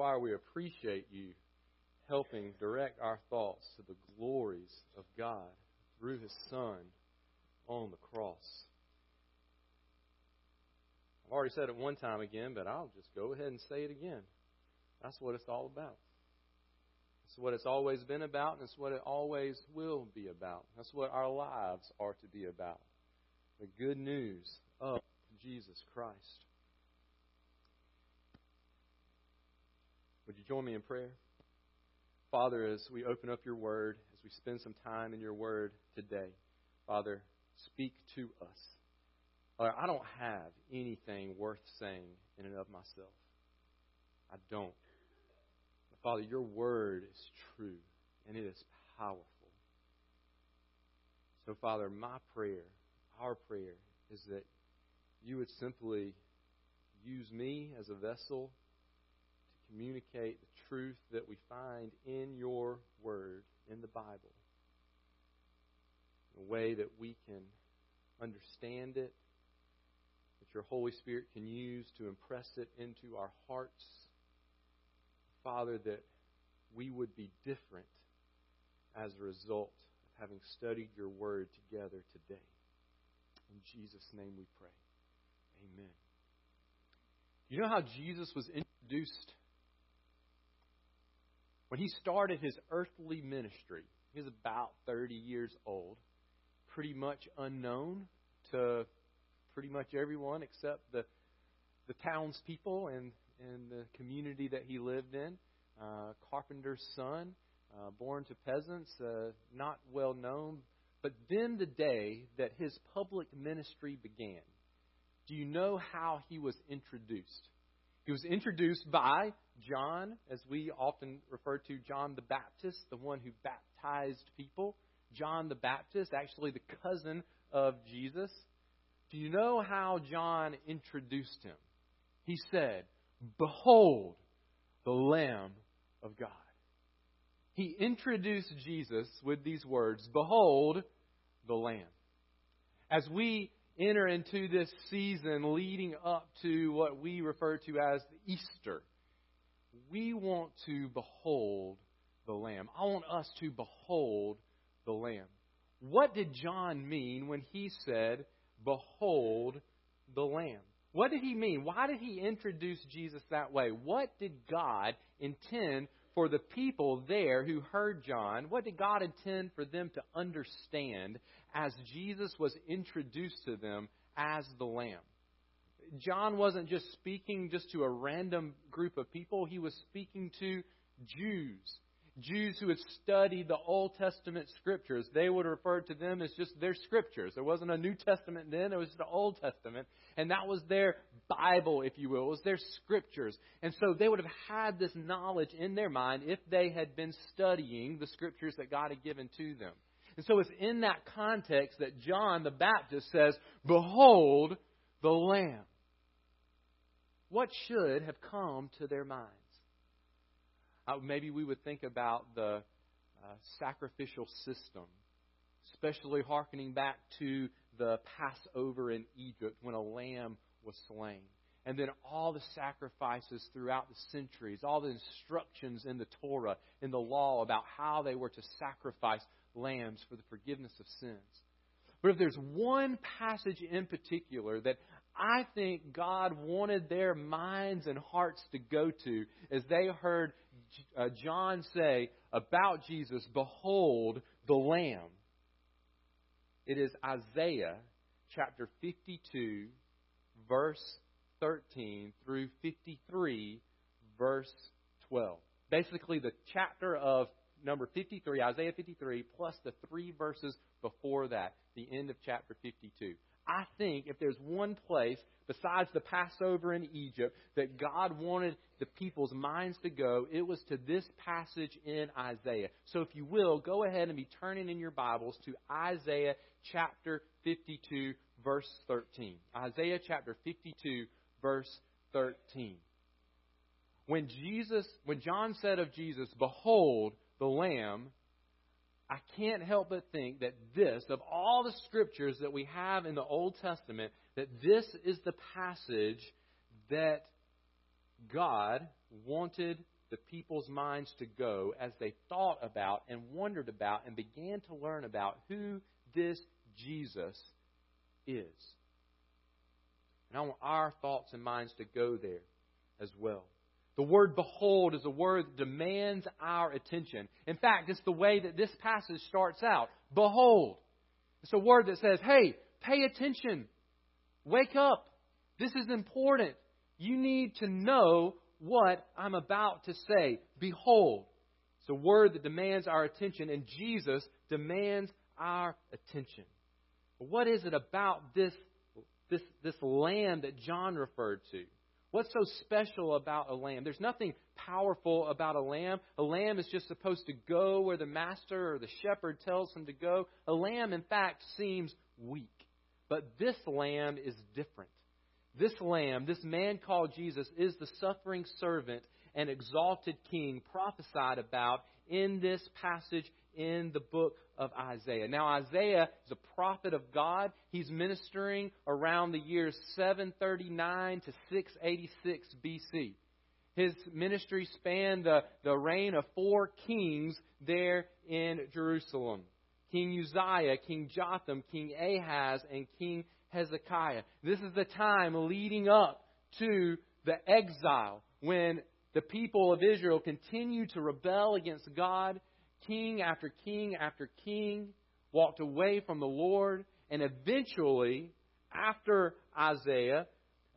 choir, we appreciate you helping direct our thoughts to the glories of God through His Son on the cross. I've already said it one time again, but I'll just go ahead and say it again. That's what it's all about. It's what it's always been about, and it's what it always will be about. That's what our lives are to be about. The good news of Jesus Christ. Would you join me in prayer? Father, as we open up your word, as we spend some time in your word today, Father, speak to us. Father, I don't have anything worth saying in and of myself. I don't. But Father, your word is true and it is powerful. So, Father, my prayer, our prayer, is that you would simply use me as a vessel communicate the truth that we find in your word, in the Bible, in a way that we can understand it, that your Holy Spirit can use to impress it into our hearts. Father, that we would be different as a result of having studied your word together today. In Jesus' name we pray. Amen. You know how Jesus was introduced? When he started his earthly ministry, he was about 30 years old, pretty much unknown to pretty much everyone except the, the townspeople and, and the community that he lived in. Uh, carpenter's son, uh, born to peasants, uh, not well known. But then the day that his public ministry began, do you know how he was introduced? He was introduced by John, as we often refer to John the Baptist, the one who baptized people. John the Baptist, actually the cousin of Jesus. Do you know how John introduced him? He said, Behold the Lamb of God. He introduced Jesus with these words Behold the Lamb. As we enter into this season leading up to what we refer to as Easter, we want to behold the Lamb. I want us to behold the Lamb. What did John mean when he said, Behold the Lamb? What did he mean? Why did he introduce Jesus that way? What did God intend for the people there who heard John? What did God intend for them to understand as Jesus was introduced to them as the Lamb? John wasn't just speaking just to a random group of people, he was speaking to Jews. Jews who had studied the Old Testament scriptures, they would refer to them as just their scriptures. There wasn't a New Testament then, it was the Old Testament. And that was their Bible, if you will. It was their scriptures. And so they would have had this knowledge in their mind if they had been studying the scriptures that God had given to them. And so it's in that context that John the Baptist says, Behold the Lamb. What should have come to their minds? Uh, maybe we would think about the uh, sacrificial system, especially hearkening back to the Passover in Egypt when a lamb was slain. And then all the sacrifices throughout the centuries, all the instructions in the Torah, in the law about how they were to sacrifice lambs for the forgiveness of sins. But if there's one passage in particular that I think God wanted their minds and hearts to go to as they heard uh, John say about Jesus, Behold the Lamb. It is Isaiah chapter 52, verse 13 through 53, verse 12. Basically, the chapter of number 53, Isaiah 53, plus the three verses before that, the end of chapter 52. I think if there's one place besides the Passover in Egypt that God wanted the people's minds to go, it was to this passage in Isaiah. So if you will, go ahead and be turning in your Bibles to Isaiah chapter 52, verse 13. Isaiah chapter 52, verse 13. When Jesus, when John said of Jesus, Behold the Lamb, I can't help but think that this, of all the scriptures that we have in the Old Testament, that this is the passage that God wanted the people's minds to go as they thought about and wondered about and began to learn about who this Jesus is. And I want our thoughts and minds to go there as well. The word behold is a word that demands our attention. In fact, it's the way that this passage starts out. Behold. It's a word that says, hey, pay attention. Wake up. This is important. You need to know what I'm about to say. Behold. It's a word that demands our attention, and Jesus demands our attention. What is it about this, this, this lamb that John referred to? What's so special about a lamb? There's nothing powerful about a lamb. A lamb is just supposed to go where the master or the shepherd tells him to go. A lamb, in fact, seems weak. But this lamb is different. This lamb, this man called Jesus, is the suffering servant and exalted king prophesied about in this passage in the book of Isaiah. Now, Isaiah is a prophet of God. He's ministering around the years 739 to 686 BC. His ministry spanned the, the reign of four kings there in Jerusalem King Uzziah, King Jotham, King Ahaz, and King Hezekiah. This is the time leading up to the exile when the people of Israel continue to rebel against God. King after king after king walked away from the Lord, and eventually, after Isaiah,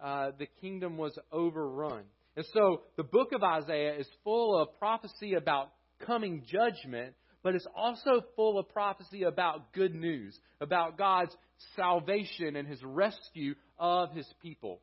uh, the kingdom was overrun. And so the book of Isaiah is full of prophecy about coming judgment, but it's also full of prophecy about good news, about God's salvation and his rescue of his people.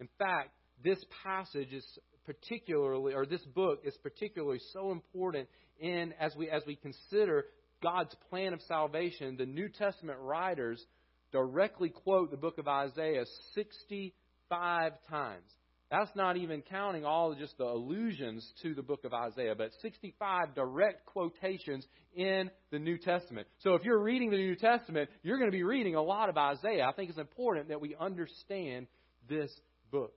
In fact, this passage is particularly, or this book is particularly so important in as we as we consider God's plan of salvation. The New Testament writers directly quote the book of Isaiah 65 times. That's not even counting all of just the allusions to the book of Isaiah, but 65 direct quotations in the New Testament. So if you're reading the New Testament, you're going to be reading a lot of Isaiah. I think it's important that we understand this book.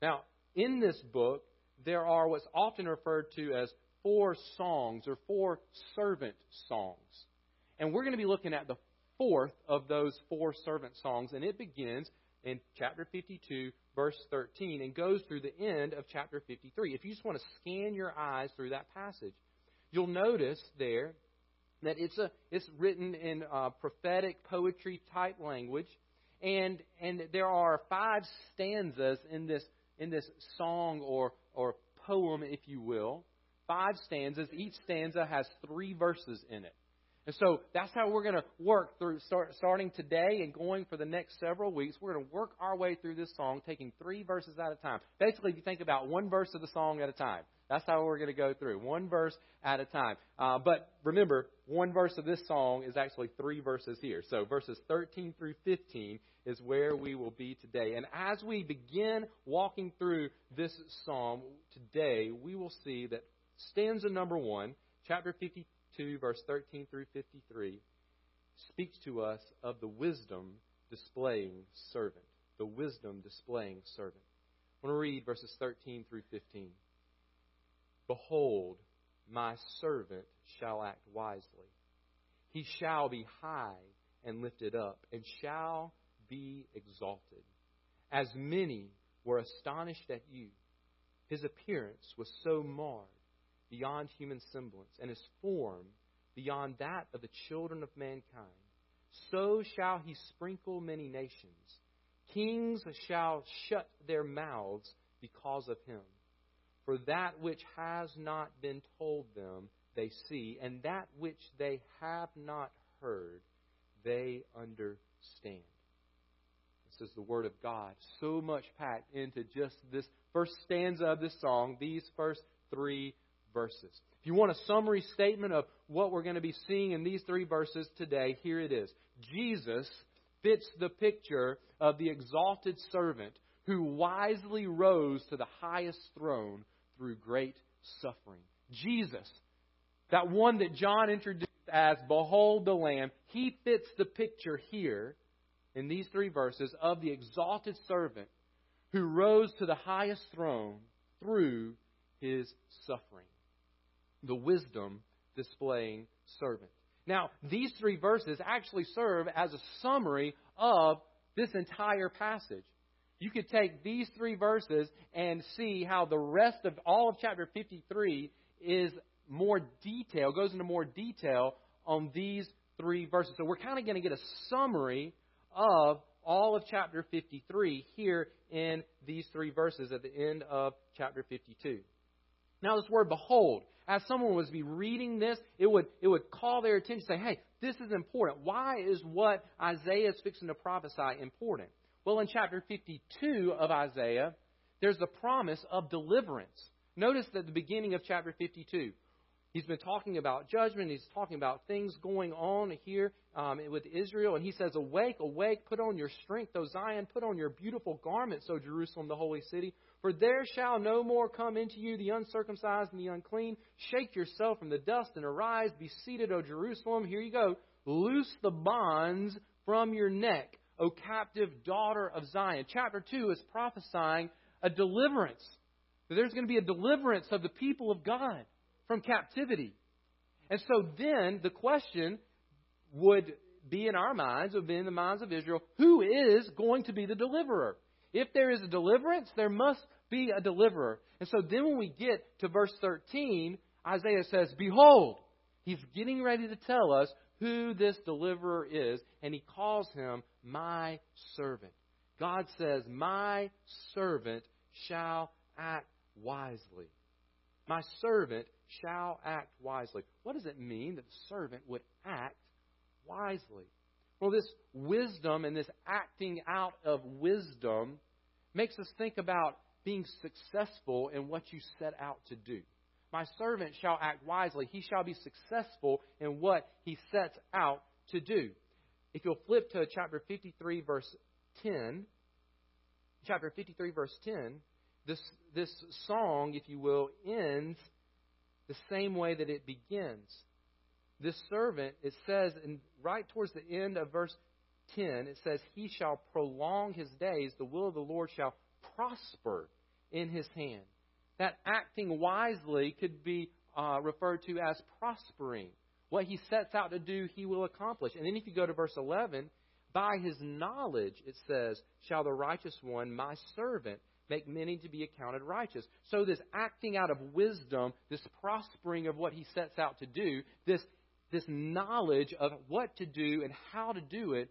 Now, in this book, there are what's often referred to as four songs or four servant songs. And we're going to be looking at the fourth of those four servant songs, and it begins in chapter 52, verse 13, and goes through the end of chapter 53. If you just want to scan your eyes through that passage, you'll notice there that it's a it's written in uh, prophetic poetry type language, and and there are five stanzas in this in this song or or poem, if you will. Five stanzas. Each stanza has three verses in it. And so that's how we're going to work through start, starting today and going for the next several weeks. We're going to work our way through this song, taking three verses at a time. Basically, if you think about one verse of the song at a time, that's how we're going to go through one verse at a time. Uh, but remember, one verse of this song is actually three verses here. So verses 13 through 15 is where we will be today. And as we begin walking through this psalm today, we will see that stanza number one, chapter 52 verse 13 through 53, speaks to us of the wisdom displaying servant. The wisdom displaying servant. I want to read verses 13 through 15. Behold, my servant shall act wisely. He shall be high and lifted up, and shall be exalted. As many were astonished at you, his appearance was so marred beyond human semblance, and his form beyond that of the children of mankind. So shall he sprinkle many nations. Kings shall shut their mouths because of him. For that which has not been told them they see, and that which they have not heard they understand. This is the Word of God. So much packed into just this first stanza of this song, these first three verses. If you want a summary statement of what we're going to be seeing in these three verses today, here it is. Jesus fits the picture of the exalted servant who wisely rose to the highest throne through great suffering. Jesus, that one that John introduced as Behold the Lamb, he fits the picture here in these three verses of the exalted servant who rose to the highest throne through his suffering. The wisdom displaying servant. Now, these three verses actually serve as a summary of this entire passage. You could take these three verses and see how the rest of all of chapter 53 is more detail, goes into more detail on these three verses. So we're kind of going to get a summary of all of chapter 53 here in these three verses at the end of chapter 52. Now, this word behold, as someone was be reading this, it would, it would call their attention, say, hey, this is important. Why is what Isaiah is fixing to prophesy important? Well, in chapter 52 of Isaiah, there's the promise of deliverance. Notice that the beginning of chapter 52, He's been talking about judgment. He's talking about things going on here um, with Israel. And he says, Awake, awake, put on your strength, O Zion, put on your beautiful garments, O Jerusalem, the holy city. For there shall no more come into you the uncircumcised and the unclean. Shake yourself from the dust and arise. Be seated, O Jerusalem. Here you go. Loose the bonds from your neck, O captive daughter of Zion. Chapter 2 is prophesying a deliverance. There's going to be a deliverance of the people of God from captivity. And so then the question would be in our minds, would be in the minds of Israel, who is going to be the deliverer? If there is a deliverance, there must be a deliverer. And so then when we get to verse 13, Isaiah says, Behold, he's getting ready to tell us who this deliverer is, and he calls him my servant. God says, My servant shall act wisely. My servant shall act wisely. What does it mean that the servant would act wisely? Well, this wisdom and this acting out of wisdom makes us think about being successful in what you set out to do. My servant shall act wisely. He shall be successful in what he sets out to do. If you'll flip to chapter 53, verse 10, chapter 53, verse 10, this, this song, if you will, ends the same way that it begins. This servant, it says, in, right towards the end of verse 10, it says, He shall prolong his days, the will of the Lord shall prosper in his hand. That acting wisely could be uh, referred to as prospering. What he sets out to do, he will accomplish. And then if you go to verse 11, by his knowledge, it says, shall the righteous one, my servant, make many to be accounted righteous. So, this acting out of wisdom, this prospering of what he sets out to do, this, this knowledge of what to do and how to do it,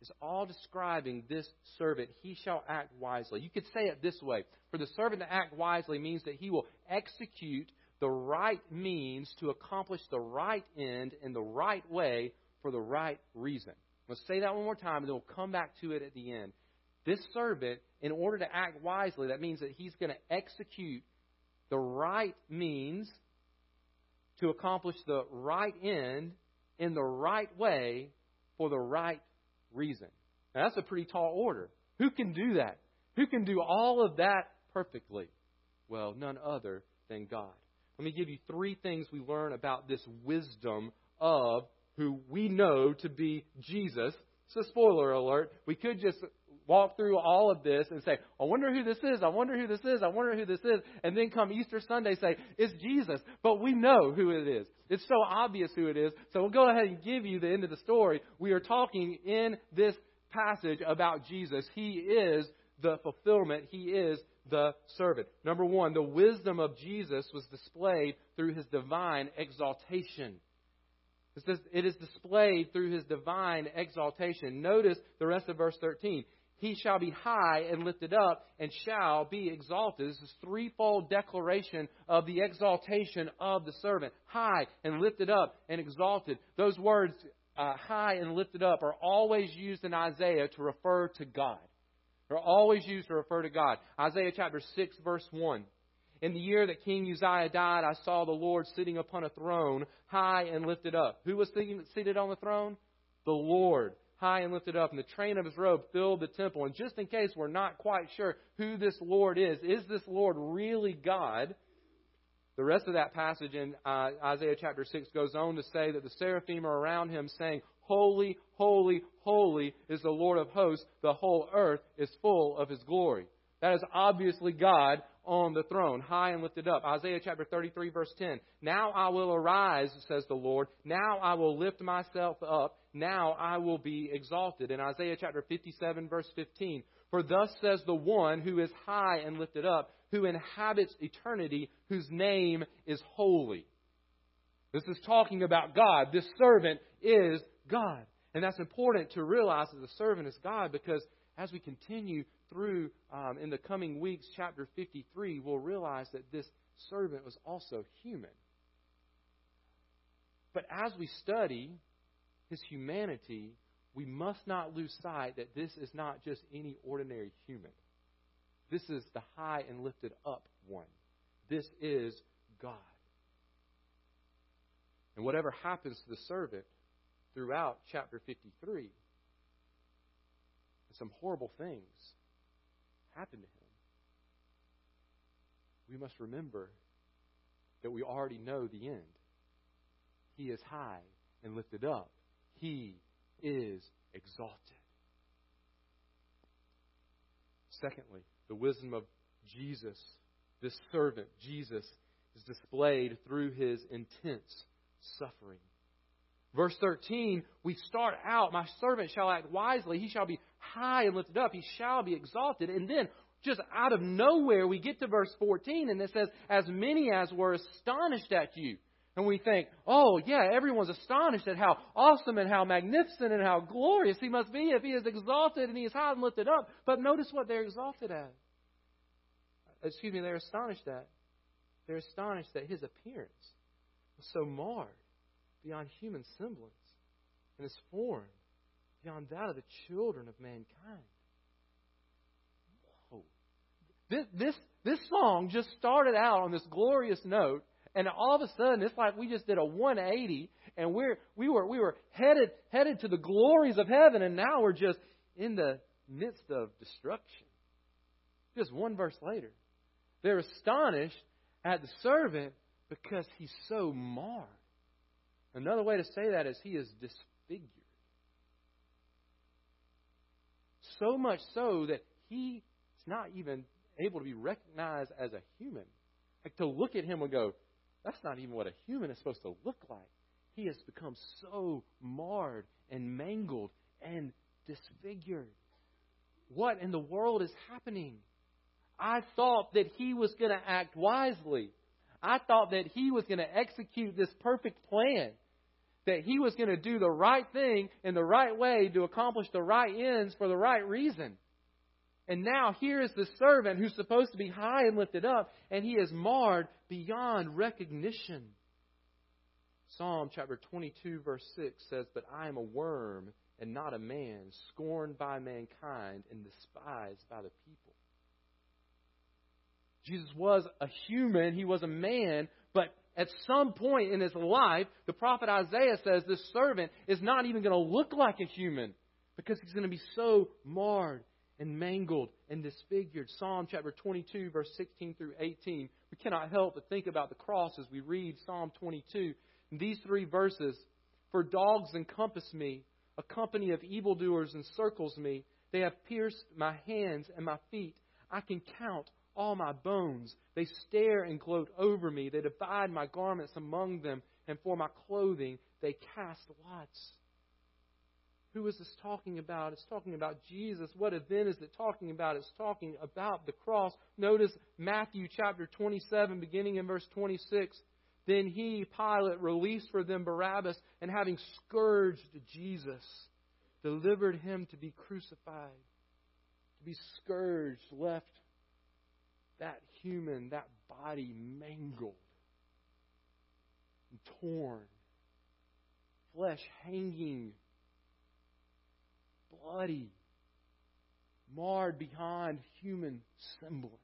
is all describing this servant. He shall act wisely. You could say it this way For the servant to act wisely means that he will execute the right means to accomplish the right end in the right way for the right reason. Let's say that one more time, and then we'll come back to it at the end. This servant, in order to act wisely, that means that he's going to execute the right means to accomplish the right end in the right way for the right reason. Now, that's a pretty tall order. Who can do that? Who can do all of that perfectly? Well, none other than God. Let me give you three things we learn about this wisdom of who we know to be Jesus. So, spoiler alert, we could just walk through all of this and say, I wonder who this is, I wonder who this is, I wonder who this is, and then come Easter Sunday say, it's Jesus. But we know who it is. It's so obvious who it is. So we'll go ahead and give you the end of the story. We are talking in this passage about Jesus. He is the fulfillment. He is the servant. Number one, the wisdom of Jesus was displayed through his divine exaltation. It is displayed through his divine exaltation. Notice the rest of verse 13 he shall be high and lifted up and shall be exalted. This is threefold declaration of the exaltation of the servant. High and lifted up and exalted. Those words, uh, high and lifted up, are always used in Isaiah to refer to God. They're always used to refer to God. Isaiah chapter 6, verse 1. In the year that King Uzziah died, I saw the Lord sitting upon a throne, high and lifted up. Who was seated on the throne? The Lord high and lifted up, and the train of his robe filled the temple. And just in case we're not quite sure who this Lord is, is this Lord really God? The rest of that passage in uh, Isaiah chapter 6 goes on to say that the seraphim are around him saying, Holy, holy, holy is the Lord of hosts. The whole earth is full of his glory. That is obviously God on the throne, high and lifted up. Isaiah chapter 33, verse 10. Now I will arise, says the Lord. Now I will lift myself up. Now I will be exalted. In Isaiah chapter 57, verse 15. For thus says the one who is high and lifted up, who inhabits eternity, whose name is holy. This is talking about God. This servant is God. And that's important to realize that the servant is God because as we continue through um, in the coming weeks, chapter 53, we'll realize that this servant was also human. But as we study his humanity, we must not lose sight that this is not just any ordinary human. This is the high and lifted up one. This is God. And whatever happens to the servant throughout chapter 53, some horrible things happen to him. We must remember that we already know the end. He is high and lifted up. He is exalted. Secondly, the wisdom of Jesus, this servant, Jesus, is displayed through his intense suffering. Verse 13, we start out, My servant shall act wisely. He shall be high and lifted up. He shall be exalted. And then, just out of nowhere, we get to verse 14, and it says, As many as were astonished at you. And we think, oh, yeah, everyone's astonished at how awesome and how magnificent and how glorious he must be if he is exalted and he is high and lifted up. But notice what they're exalted at. Excuse me, they're astonished at. They're astonished that his appearance was so marred beyond human semblance, and his form beyond that of the children of mankind. Whoa. This, this, this song just started out on this glorious note, and all of a sudden it's like we just did a 180 and we're we were we were headed headed to the glories of heaven and now we're just in the midst of destruction. Just one verse later. They're astonished at the servant because he's so marred. Another way to say that is he is disfigured. So much so that he is not even able to be recognized as a human. Like to look at him and go, that's not even what a human is supposed to look like. He has become so marred and mangled and disfigured. What in the world is happening? I thought that he was going to act wisely. I thought that he was going to execute this perfect plan, that he was going to do the right thing in the right way to accomplish the right ends for the right reason. And now here is the servant who's supposed to be high and lifted up, and he is marred beyond recognition. Psalm chapter 22, verse 6 says, But I am a worm and not a man, scorned by mankind and despised by the people. Jesus was a human, he was a man, but at some point in his life, the prophet Isaiah says this servant is not even going to look like a human because he's going to be so marred and mangled and disfigured. Psalm chapter 22, verse 16 through 18. We cannot help but think about the cross as we read Psalm 22. In these three verses, for dogs encompass me, a company of evildoers encircles me. They have pierced my hands and my feet. I can count all my bones. They stare and gloat over me. They divide my garments among them, and for my clothing they cast lots. Who is this talking about? It's talking about Jesus. What event is it talking about? It's talking about the cross. Notice Matthew chapter 27, beginning in verse 26. Then he, Pilate, released for them Barabbas, and having scourged Jesus, delivered him to be crucified. To be scourged, left that human, that body mangled and torn, flesh hanging bloody, marred beyond human semblance.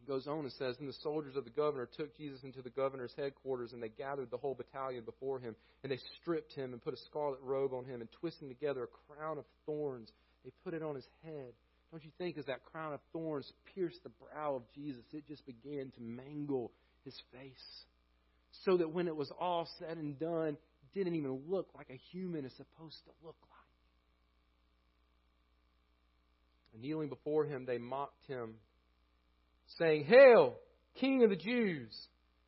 He goes on and says, And the soldiers of the governor took Jesus into the governor's headquarters, and they gathered the whole battalion before him, and they stripped him and put a scarlet robe on him, and twisting together a crown of thorns, they put it on his head. Don't you think as that crown of thorns pierced the brow of Jesus, it just began to mangle his face? So that when it was all said and done, didn't even look like a human is supposed to look like. And kneeling before him, they mocked him, saying, Hail, King of the Jews!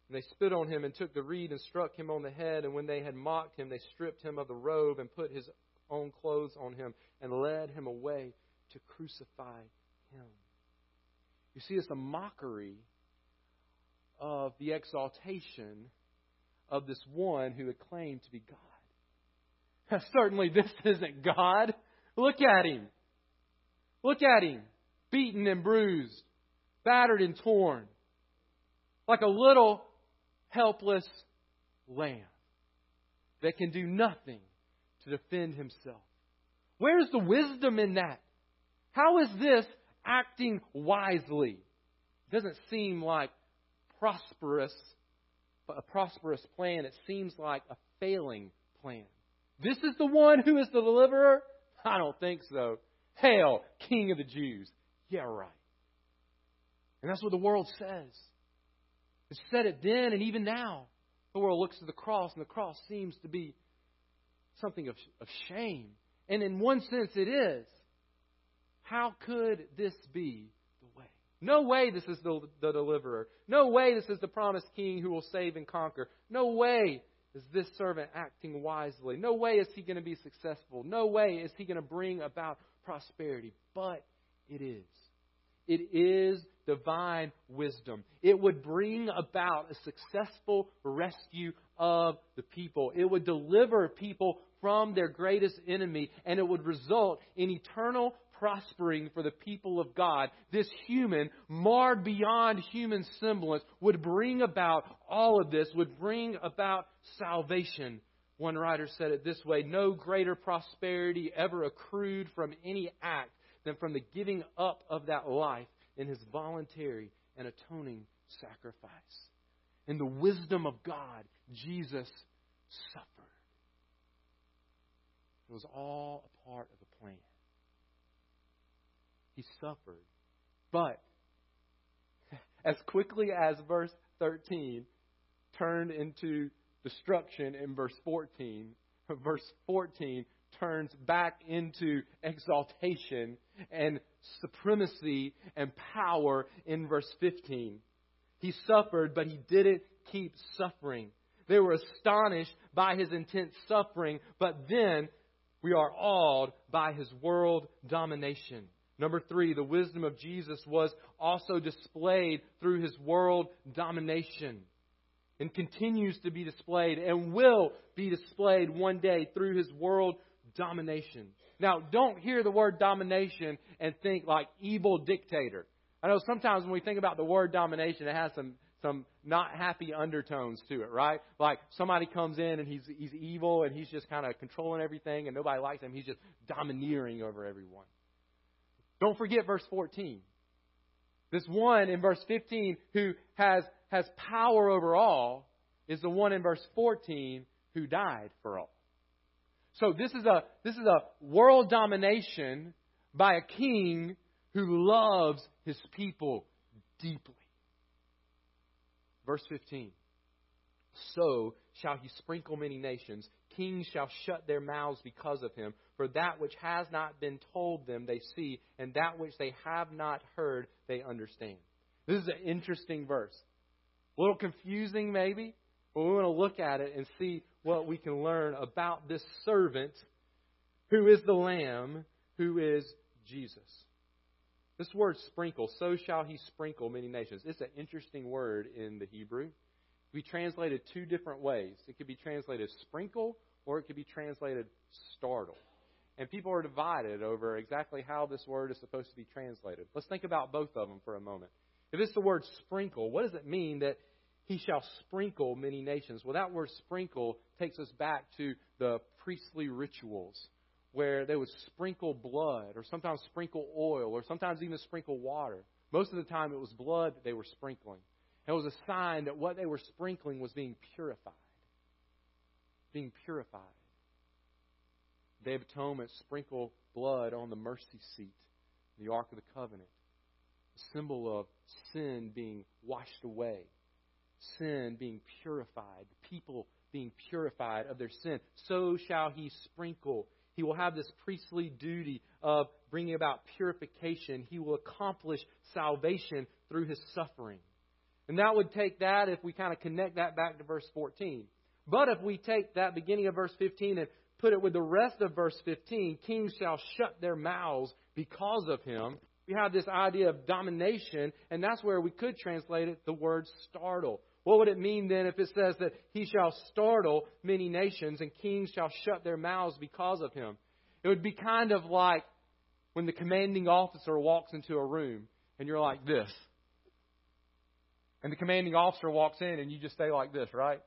And they spit on him and took the reed and struck him on the head. And when they had mocked him, they stripped him of the robe and put his own clothes on him and led him away to crucify him. You see, it's a mockery of the exaltation of this one who had claimed to be God. Certainly, this isn't God. Look at him. Look at him. Beaten and bruised, battered and torn. Like a little helpless lamb that can do nothing to defend himself. Where's the wisdom in that? How is this acting wisely? It doesn't seem like prosperous, a prosperous plan. It seems like a failing plan. This is the one who is the deliverer? I don't think so. Hail, King of the Jews. Yeah, right. And that's what the world says. It said it then and even now. The world looks to the cross, and the cross seems to be something of, of shame. And in one sense, it is. How could this be? No way this is the, the deliverer. No way this is the promised king who will save and conquer. No way is this servant acting wisely. No way is he going to be successful. No way is he going to bring about prosperity. But it is. It is divine wisdom. It would bring about a successful rescue of the people. It would deliver people from their greatest enemy, and it would result in eternal prospering for the people of God. This human, marred beyond human semblance, would bring about all of this, would bring about salvation. One writer said it this way No greater prosperity ever accrued from any act than from the giving up of that life in his voluntary and atoning sacrifice. In the wisdom of God, Jesus suffered. It was all a part of the plan. He suffered. But as quickly as verse 13 turned into destruction in verse 14, verse 14 turns back into exaltation and supremacy and power in verse 15. He suffered, but he didn't keep suffering. They were astonished by his intense suffering, but then we are awed by his world domination. Number three, the wisdom of Jesus was also displayed through his world domination and continues to be displayed and will be displayed one day through his world domination. Now, don't hear the word domination and think like evil dictator. I know sometimes when we think about the word domination, it has some some not happy undertones to it, right? Like somebody comes in and he's he's evil and he's just kind of controlling everything and nobody likes him. He's just domineering over everyone. Don't forget verse 14. This one in verse 15 who has has power over all is the one in verse 14 who died for all. So this is a this is a world domination by a king who loves his people deeply. Verse 15. So shall he sprinkle many nations. Kings shall shut their mouths because of him. For that which has not been told them they see, and that which they have not heard they understand. This is an interesting verse. A little confusing, maybe, but we want to look at it and see what we can learn about this servant who is the Lamb, who is Jesus. This word sprinkle, so shall he sprinkle many nations. It's an interesting word in the Hebrew. Be translated two different ways. It could be translated sprinkle or it could be translated startle. And people are divided over exactly how this word is supposed to be translated. Let's think about both of them for a moment. If it's the word sprinkle, what does it mean that he shall sprinkle many nations. Well, that word sprinkle takes us back to the priestly rituals where they would sprinkle blood or sometimes sprinkle oil or sometimes even sprinkle water. Most of the time it was blood that they were sprinkling. It was a sign that what they were sprinkling was being purified. Being purified. Day of Atonement sprinkle blood on the mercy seat, the Ark of the Covenant. A symbol of sin being washed away sin being purified, people being purified of their sin, so shall he sprinkle. He will have this priestly duty of bringing about purification. He will accomplish salvation through his suffering. And that would take that if we kind of connect that back to verse 14. But if we take that beginning of verse 15 and put it with the rest of verse 15, kings shall shut their mouths because of him. We have this idea of domination, and that's where we could translate it the word startle. What would it mean then if it says that he shall startle many nations and kings shall shut their mouths because of him? It would be kind of like when the commanding officer walks into a room and you're like this. And the commanding officer walks in and you just stay like this, right?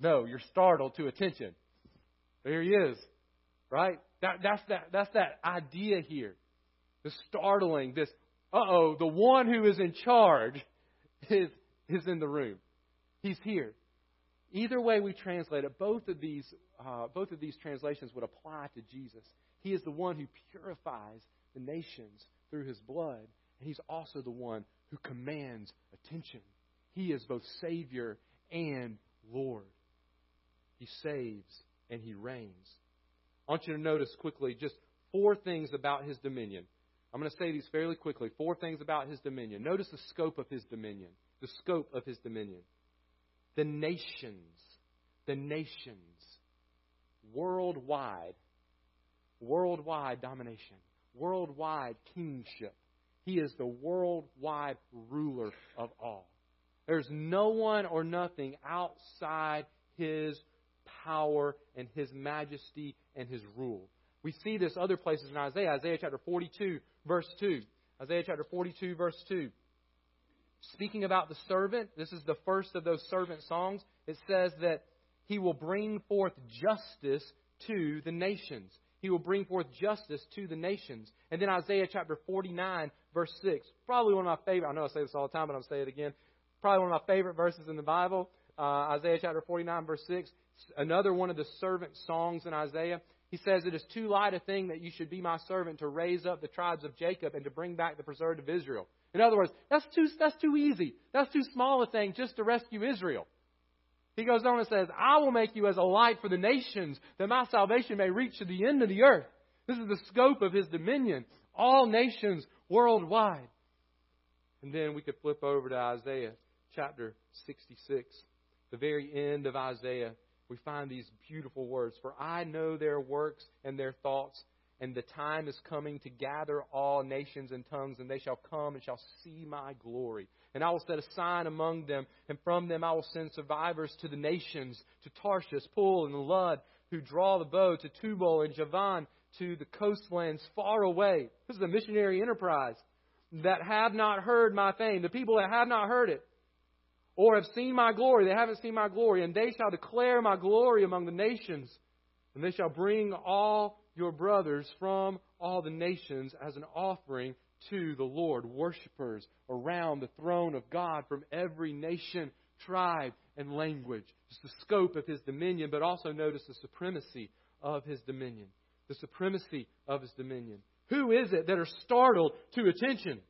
No, you're startled to attention. There he is, right? That, that's that that's that idea here. The startling, this uh oh, the one who is in charge is is in the room. He's here. Either way we translate it, both of these uh, both of these translations would apply to Jesus. He is the one who purifies the nations through his blood, and he's also the one who commands attention. He is both Savior and Lord. He saves and he reigns. I want you to notice quickly just four things about his dominion. I'm going to say these fairly quickly. Four things about his dominion. Notice the scope of his dominion. The scope of his dominion. The nations. The nations. Worldwide. Worldwide domination. Worldwide kingship. He is the worldwide ruler of all. There's no one or nothing outside his power and his majesty and his rule. We see this other places in Isaiah. Isaiah chapter 42, verse 2. Isaiah chapter 42, verse 2. Speaking about the servant, this is the first of those servant songs. It says that he will bring forth justice to the nations. He will bring forth justice to the nations. And then Isaiah chapter 49, verse 6. Probably one of my favorite, I know I say this all the time, but I'm saying it again. Probably one of my favorite verses in the Bible. Uh, Isaiah chapter 49, verse 6 another one of the servant songs in Isaiah. He says, It is too light a thing that you should be my servant to raise up the tribes of Jacob and to bring back the preserved of Israel. In other words, that's too, that's too easy. That's too small a thing just to rescue Israel. He goes on and says, I will make you as a light for the nations, that my salvation may reach to the end of the earth. This is the scope of his dominion. All nations worldwide. And then we could flip over to Isaiah chapter 66, the very end of Isaiah we find these beautiful words For I know their works and their thoughts, and the time is coming to gather all nations and tongues, and they shall come and shall see my glory. And I will set a sign among them, and from them I will send survivors to the nations, to Tarshish, Pul, and Lud, who draw the bow, to Tubal and Javan, to the coastlands far away. This is a missionary enterprise that have not heard my fame, the people that have not heard it or have seen my glory. They haven't seen my glory. And they shall declare my glory among the nations. And they shall bring all your brothers from all the nations as an offering to the Lord. Worshippers around the throne of God from every nation, tribe, and language. Just the scope of his dominion, but also notice the supremacy of his dominion. The supremacy of his dominion. Who is it that are startled to attention?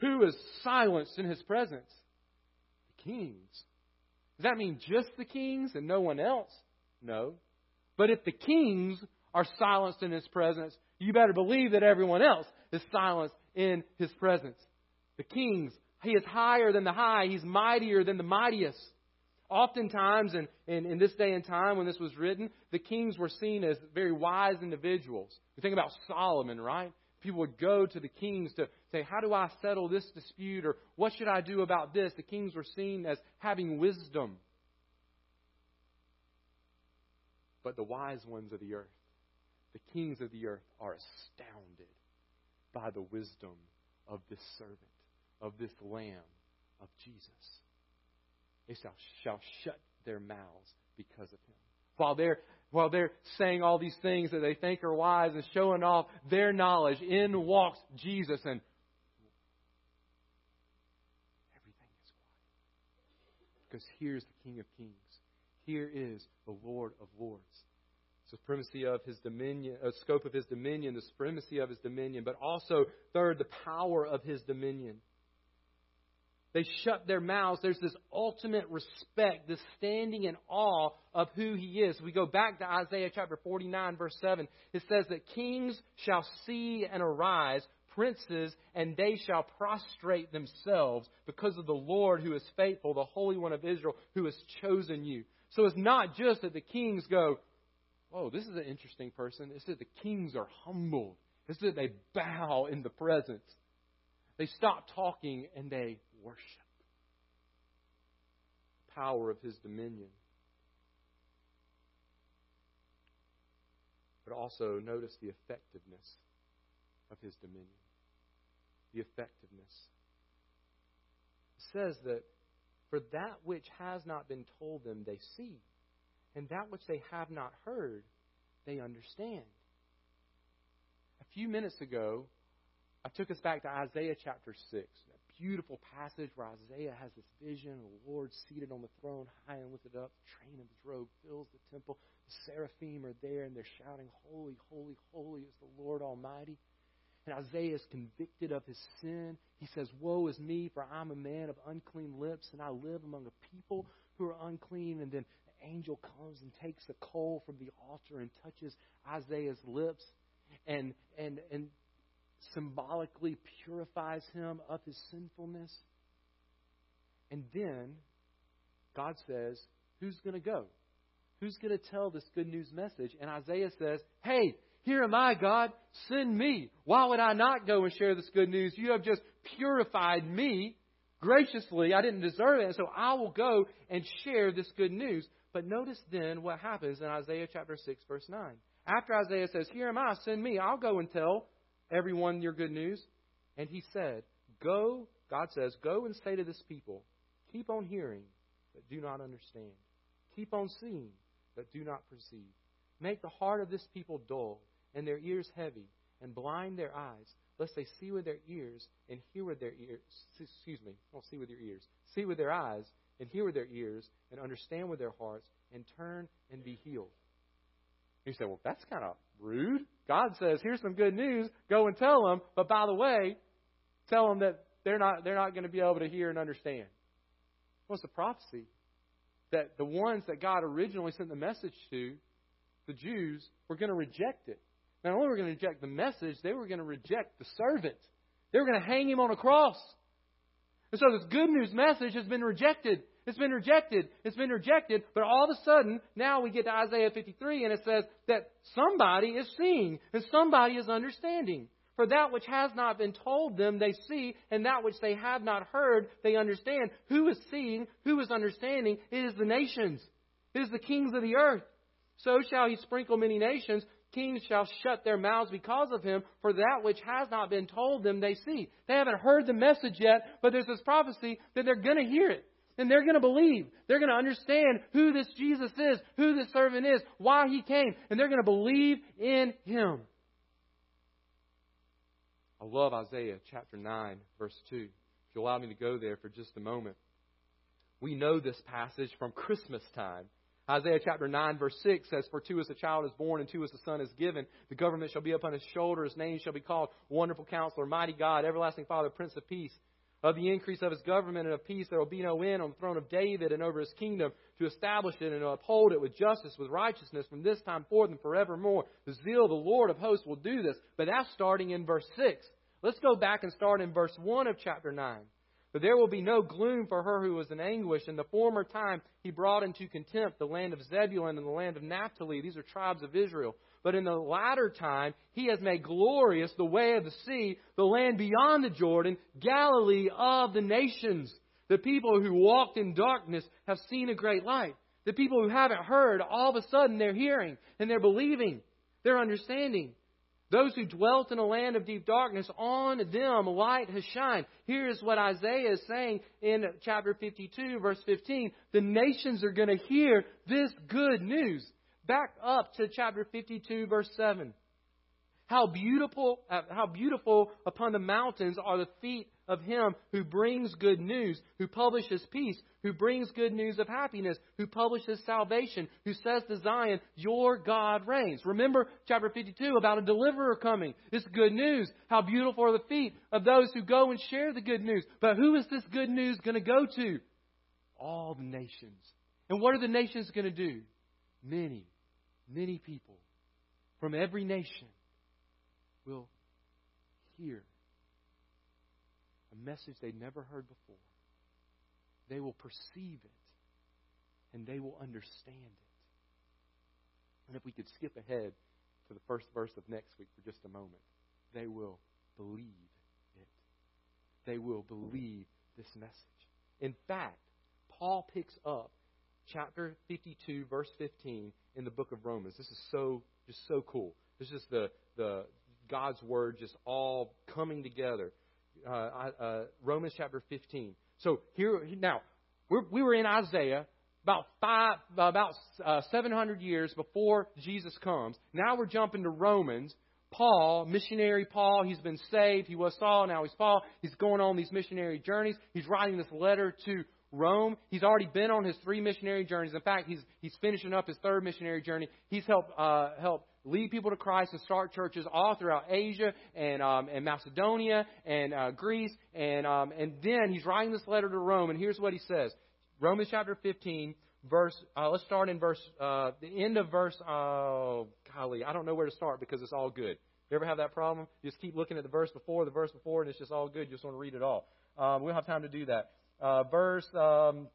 Who is silenced in his presence? The kings. Does that mean just the kings and no one else? No. But if the kings are silenced in his presence, you better believe that everyone else is silenced in his presence. The kings, he is higher than the high, he's mightier than the mightiest. Oftentimes, in, in, in, this day and time when this was written, the kings were seen as very wise individuals. You think about Solomon, right? People would go to the kings to say, How do I settle this dispute? or What should I do about this? The kings were seen as having wisdom. But the wise ones of the earth, the kings of the earth, are astounded by the wisdom of this servant, of this Lamb, of Jesus. They shall, shall shut their mouths because of him. While they're while they're saying all these things that they think are wise and showing off their knowledge, in walks Jesus and everything is quiet. Because here's the King of Kings. Here is the Lord of Lords. Supremacy of his dominion, uh, scope of his dominion, the supremacy of his dominion, but also, third, the power of his dominion. They shut their mouths. There's this ultimate respect, this standing in awe of who he is. We go back to Isaiah chapter 49, verse 7. It says that kings shall see and arise, princes, and they shall prostrate themselves because of the Lord who is faithful, the Holy One of Israel who has chosen you. So it's not just that the kings go, Oh, this is an interesting person. It's that the kings are humbled. It's that they bow in the presence. They stop talking and they worship. The power of his dominion. But also notice the effectiveness of his dominion. The effectiveness. It says that for that which has not been told them, they see, and that which they have not heard, they understand. A few minutes ago, I took us back to Isaiah chapter 6, a beautiful passage where Isaiah has this vision of the Lord seated on the throne, high and lifted up. The train of his robe fills the temple. The seraphim are there, and they're shouting, Holy, holy, holy is the Lord Almighty. And Isaiah is convicted of his sin. He says, Woe is me, for I'm a man of unclean lips, and I live among a people who are unclean. And then the angel comes and takes a coal from the altar and touches Isaiah's lips and, and, and symbolically purifies him of his sinfulness. And then God says, Who's going to go? Who's going to tell this good news message? And Isaiah says, Hey, here am I, God. Send me. Why would I not go and share this good news? You have just purified me graciously. I didn't deserve it. So I will go and share this good news. But notice then what happens in Isaiah chapter 6, verse 9. After Isaiah says, Here am I, send me, I'll go and tell everyone your good news. And he said, Go, God says, go and say to this people, keep on hearing, but do not understand. Keep on seeing, but do not perceive. Make the heart of this people dull, and their ears heavy, and blind their eyes, lest they see with their ears and hear with their ears. Excuse me, don't see with your ears. See with their eyes and hear with their ears and understand with their hearts and turn and be healed. You say, well, that's kind of rude. God says, here's some good news. Go and tell them. But by the way, tell them that they're not, they're not going to be able to hear and understand. What's the prophecy? That the ones that God originally sent the message to, the Jews, were going to reject it. Not only were they going to reject the message, they were going to reject the servant. They were going to hang him on a cross. And so this good news message has been rejected. It's been rejected. It's been rejected. But all of a sudden, now we get to Isaiah 53, and it says that somebody is seeing and somebody is understanding. For that which has not been told them, they see, and that which they have not heard, they understand. Who is seeing? Who is understanding? It is the nations. It is the kings of the earth. So shall he sprinkle many nations. Kings shall shut their mouths because of him, for that which has not been told them they see. They haven't heard the message yet, but there's this prophecy that they're going to hear it. And they're going to believe. They're going to understand who this Jesus is, who this servant is, why he came, and they're going to believe in him. I love Isaiah chapter 9, verse 2. If you allow me to go there for just a moment. We know this passage from Christmas time. Isaiah chapter 9, verse 6 says, For to us a child is born, and to us a son is given. The government shall be upon his shoulder. His name shall be called Wonderful Counselor, Mighty God, Everlasting Father, Prince of Peace. Of the increase of his government and of peace there will be no end on the throne of David and over his kingdom to establish it and to uphold it with justice, with righteousness from this time forth and forevermore. The zeal of the Lord of hosts will do this. But that's starting in verse 6. Let's go back and start in verse 1 of chapter 9. But there will be no gloom for her who was in anguish. In the former time, he brought into contempt the land of Zebulun and the land of Naphtali. These are tribes of Israel. But in the latter time, he has made glorious the way of the sea, the land beyond the Jordan, Galilee of the nations. The people who walked in darkness have seen a great light. The people who haven't heard, all of a sudden they're hearing and they're believing. They're understanding. Those who dwelt in a land of deep darkness, on them light has shined. Here is what Isaiah is saying in chapter 52, verse 15. The nations are going to hear this good news. Back up to chapter 52, verse 7. How beautiful, uh, how beautiful upon the mountains are the feet of him who brings good news, who publishes peace, who brings good news of happiness, who publishes salvation, who says to Zion, Your God reigns. Remember chapter 52 about a deliverer coming. This good news. How beautiful are the feet of those who go and share the good news. But who is this good news going to go to? All the nations. And what are the nations going to do? Many, many people from every nation will hear a message they never heard before. They will perceive it and they will understand it. And if we could skip ahead to the first verse of next week for just a moment, they will believe it. They will believe this message. In fact, Paul picks up chapter 52, verse 15 in the book of Romans. This is so just so cool. This is the the God's word just all coming together. Uh, uh, Romans chapter 15. So here now we're, we were in Isaiah about five about uh, 700 years before Jesus comes. Now we're jumping to Romans. Paul, missionary Paul, he's been saved. He was Saul, now he's Paul. He's going on these missionary journeys. He's writing this letter to Rome. He's already been on his three missionary journeys. In fact, he's he's finishing up his third missionary journey. He's helped uh, help lead people to Christ and start churches all throughout Asia and um, and Macedonia and uh, Greece and um, and then he's writing this letter to Rome. And here's what he says: Romans chapter 15, verse. Uh, let's start in verse uh, the end of verse. Oh, golly, I don't know where to start because it's all good. You ever have that problem? Just keep looking at the verse before, the verse before, and it's just all good. You just want to read it all. Um, we don't have time to do that uh, verse, um,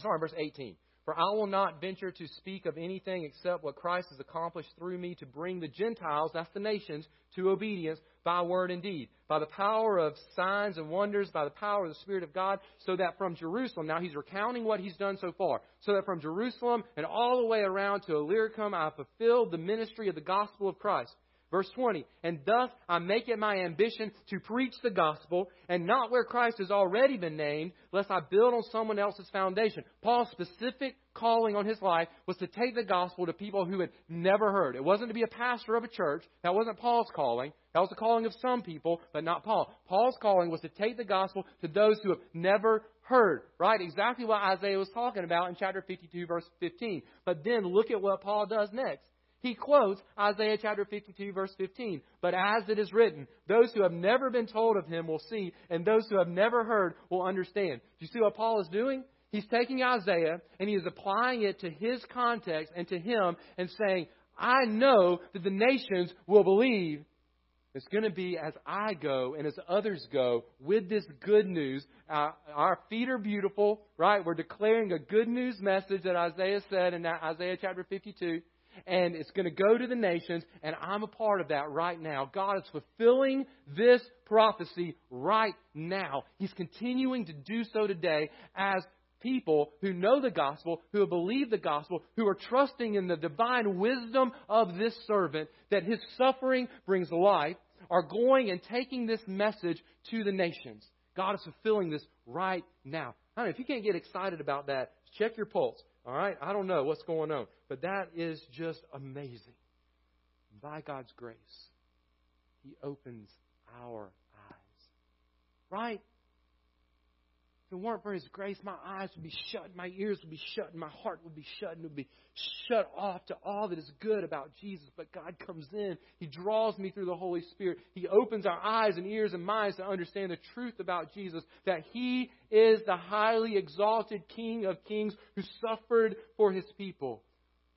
sorry, verse 18. For I will not venture to speak of anything except what Christ has accomplished through me to bring the Gentiles, that's the nations, to obedience by word and deed, by the power of signs and wonders, by the power of the Spirit of God, so that from Jerusalem, now he's recounting what he's done so far, so that from Jerusalem and all the way around to Illyricum I fulfilled the ministry of the gospel of Christ. Verse 20, and thus I make it my ambition to preach the gospel, and not where Christ has already been named, lest I build on someone else's foundation. Paul's specific calling on his life was to take the gospel to people who had never heard. It wasn't to be a pastor of a church. That wasn't Paul's calling. That was the calling of some people, but not Paul. Paul's calling was to take the gospel to those who have never heard, right? Exactly what Isaiah was talking about in chapter 52, verse 15. But then look at what Paul does next. He quotes Isaiah chapter 52, verse 15. But as it is written, those who have never been told of him will see, and those who have never heard will understand. Do you see what Paul is doing? He's taking Isaiah and he is applying it to his context and to him and saying, I know that the nations will believe. It's going to be as I go and as others go with this good news. Uh, our feet are beautiful, right? We're declaring a good news message that Isaiah said in Isaiah chapter 52 and it's going to go to the nations, and I'm a part of that right now. God is fulfilling this prophecy right now. He's continuing to do so today as people who know the gospel, who have believed the gospel, who are trusting in the divine wisdom of this servant that his suffering brings life, are going and taking this message to the nations. God is fulfilling this right now. I if you can't get excited about that, check your pulse. All right? I don't know what's going on. But that is just amazing. By God's grace, He opens our eyes. Right? If it weren't for His grace, my eyes would be shut, my ears would be shut, and my heart would be shut, and it would be shut off to all that is good about Jesus. But God comes in. He draws me through the Holy Spirit. He opens our eyes and ears and minds to understand the truth about Jesus, that He is the highly exalted King of kings who suffered for His people,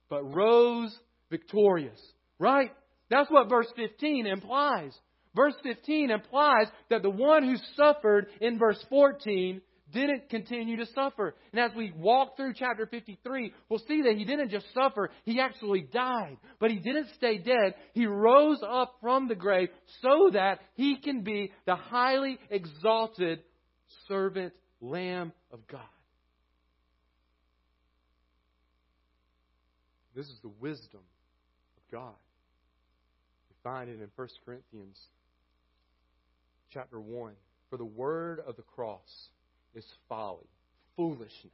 but rose victorious. Right? That's what verse 15 implies. Verse 15 implies that the one who suffered in verse 14 didn't continue to suffer. And as we walk through chapter 53, we'll see that he didn't just suffer, he actually died. But he didn't stay dead. He rose up from the grave so that he can be the highly exalted servant lamb of God. This is the wisdom of God. We find it in 1 Corinthians chapter 1. For the word of the cross is folly, foolishness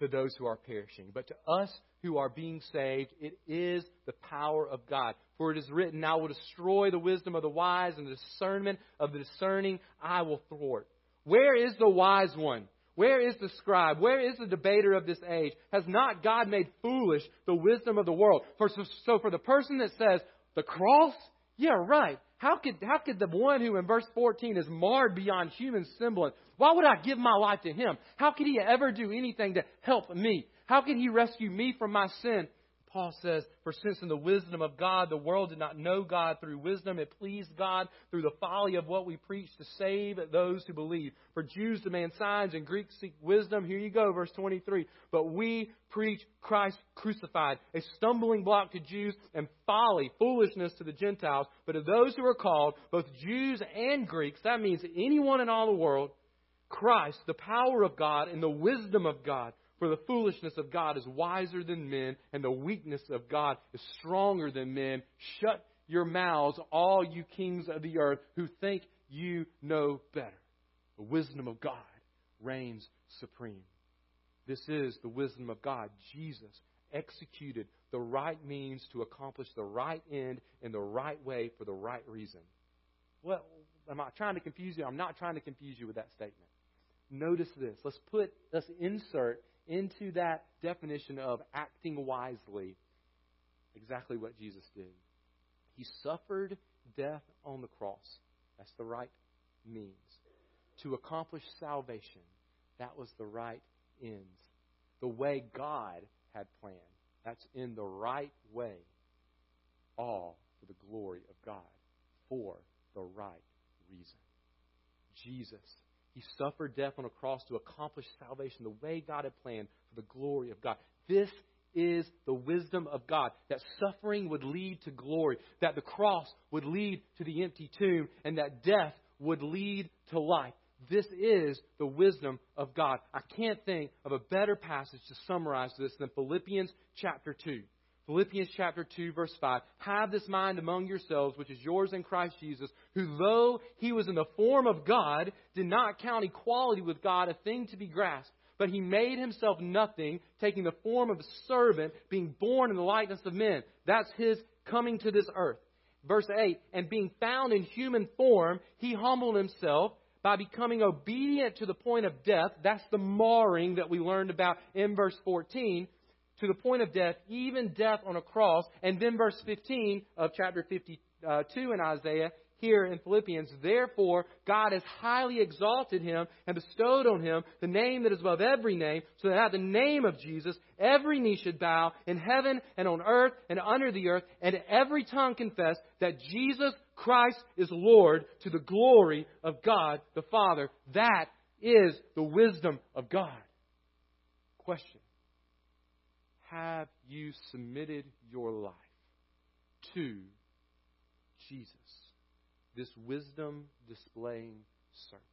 to those who are perishing. But to us who are being saved, it is the power of God. For it is written, I will destroy the wisdom of the wise, and the discernment of the discerning I will thwart. Where is the wise one? Where is the scribe? Where is the debater of this age? Has not God made foolish the wisdom of the world? For so, so for the person that says, the cross? Yeah, right. How could, how could the one who in verse 14 is marred beyond human semblance, why would I give my life to him? How could he ever do anything to help me? How could he rescue me from my sin? Paul says, For since in the wisdom of God the world did not know God through wisdom, it pleased God through the folly of what we preach to save those who believe. For Jews demand signs and Greeks seek wisdom. Here you go, verse 23. But we preach Christ crucified, a stumbling block to Jews and folly, foolishness to the Gentiles. But to those who are called, both Jews and Greeks, that means anyone in all the world, Christ, the power of God and the wisdom of God. For the foolishness of God is wiser than men, and the weakness of God is stronger than men. Shut your mouths, all you kings of the earth who think you know better. The wisdom of God reigns supreme. This is the wisdom of God. Jesus executed the right means to accomplish the right end in the right way for the right reason. Well, am I trying to confuse you? I'm not trying to confuse you with that statement. Notice this. Let's put, let's insert into that definition of acting wisely exactly what Jesus did. He suffered death on the cross. That's the right means. To accomplish salvation. That was the right ends. The way God had planned. That's in the right way. All for the glory of God. For the right reason. Jesus he suffered death on a cross to accomplish salvation the way God had planned for the glory of God. This is the wisdom of God. That suffering would lead to glory, that the cross would lead to the empty tomb, and that death would lead to life. This is the wisdom of God. I can't think of a better passage to summarize this than Philippians chapter 2. Philippians chapter 2 verse 5. Have this mind among yourselves, which is yours in Christ Jesus, who though he was in the form of God, did not count equality with God a thing to be grasped, but he made himself nothing, taking the form of a servant, being born in the likeness of men. That's his coming to this earth. Verse 8, and being found in human form, he humbled himself by becoming obedient to the point of death. That's the marring that we learned about in verse 14 to the point of death, even death on a cross. And then verse 15 of chapter 52 in Isaiah, here in Philippians, therefore God has highly exalted him and bestowed on him the name that is above every name, so that at the name of Jesus every knee should bow in heaven and on earth and under the earth, and every tongue confess that Jesus Christ is Lord to the glory of God the Father. That is the wisdom of God. Question have you submitted your life to Jesus, this wisdom displaying servant?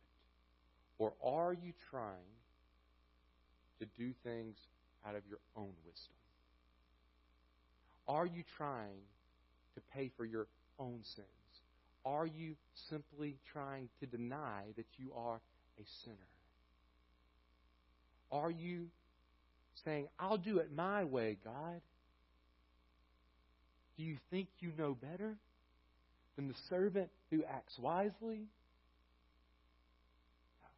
Or are you trying to do things out of your own wisdom? Are you trying to pay for your own sins? Are you simply trying to deny that you are a sinner? Are you saying, I'll do it my way, God. Do you think you know better than the servant who acts wisely? No.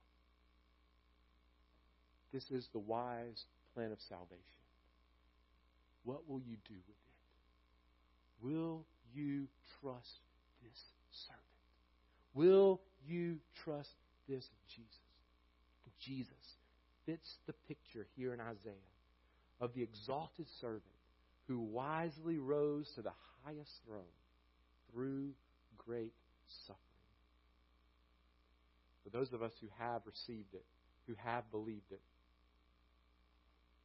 This is the wise plan of salvation. What will you do with it? Will you trust this servant? Will you trust this Jesus? Jesus fits the picture here in Isaiah of the exalted servant who wisely rose to the highest throne through great suffering. For those of us who have received it, who have believed it,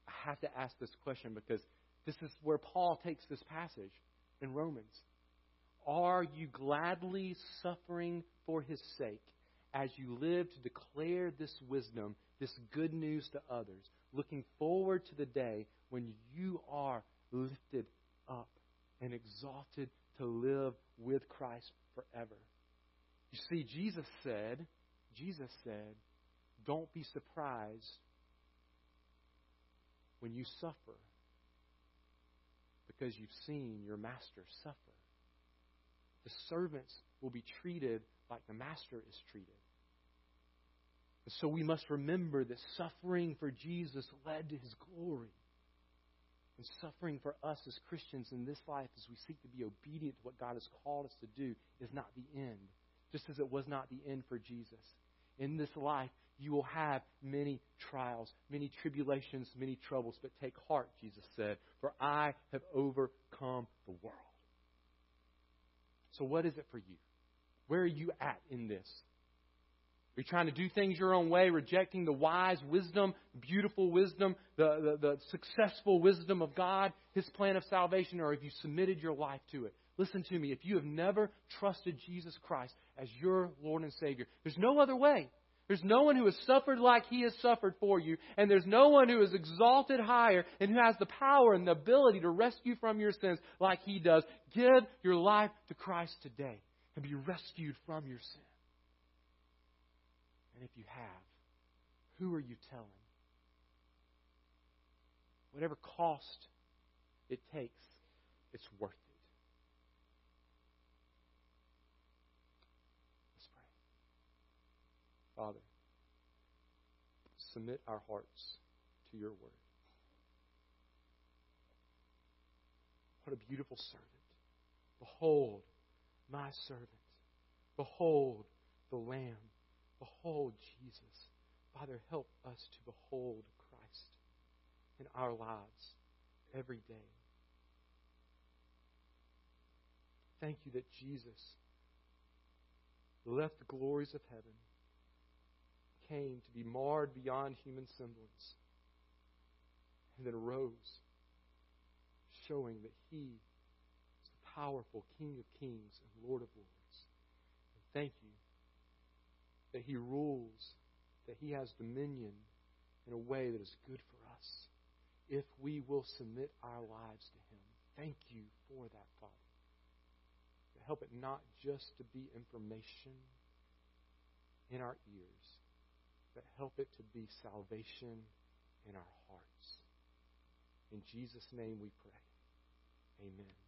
I have to ask this question because this is where Paul takes this passage in Romans. Are you gladly suffering for his sake as you live to declare this wisdom, this good news to others? looking forward to the day when you are lifted up and exalted to live with Christ forever. You see, Jesus said, Jesus said, don't be surprised when you suffer because you've seen your master suffer. The servants will be treated like the master is treated. So we must remember that suffering for Jesus led to his glory. And suffering for us as Christians in this life as we seek to be obedient to what God has called us to do is not the end, just as it was not the end for Jesus. In this life, you will have many trials, many tribulations, many troubles, but take heart, Jesus said, for I have overcome the world. So, what is it for you? Where are you at in this? Are you trying to do things your own way, rejecting the wise wisdom, beautiful wisdom, the, the, the, successful wisdom of God, His plan of salvation, or have you submitted your life to it? Listen to me. If you have never trusted Jesus Christ as your Lord and Savior, there's no other way. There's no one who has suffered like He has suffered for you, and there's no one who is exalted higher and who has the power and the ability to rescue from your sins like He does. Give your life to Christ today and be rescued from your sin. And if you have, who are you telling? Whatever cost it takes, it's worth it. Let's pray. Father, submit our hearts to your word. What a beautiful servant. Behold, my servant. Behold, the Lamb Behold Jesus. Father, help us to behold Christ in our lives every day. Thank you that Jesus left the glories of heaven, came to be marred beyond human semblance, and then rose, showing that He is the powerful King of kings and Lord of lords. And thank you that He rules, that He has dominion in a way that is good for us if we will submit our lives to Him. Thank you for that, Father. Help it not just to be information in our ears, but help it to be salvation in our hearts. In Jesus' name we pray. Amen.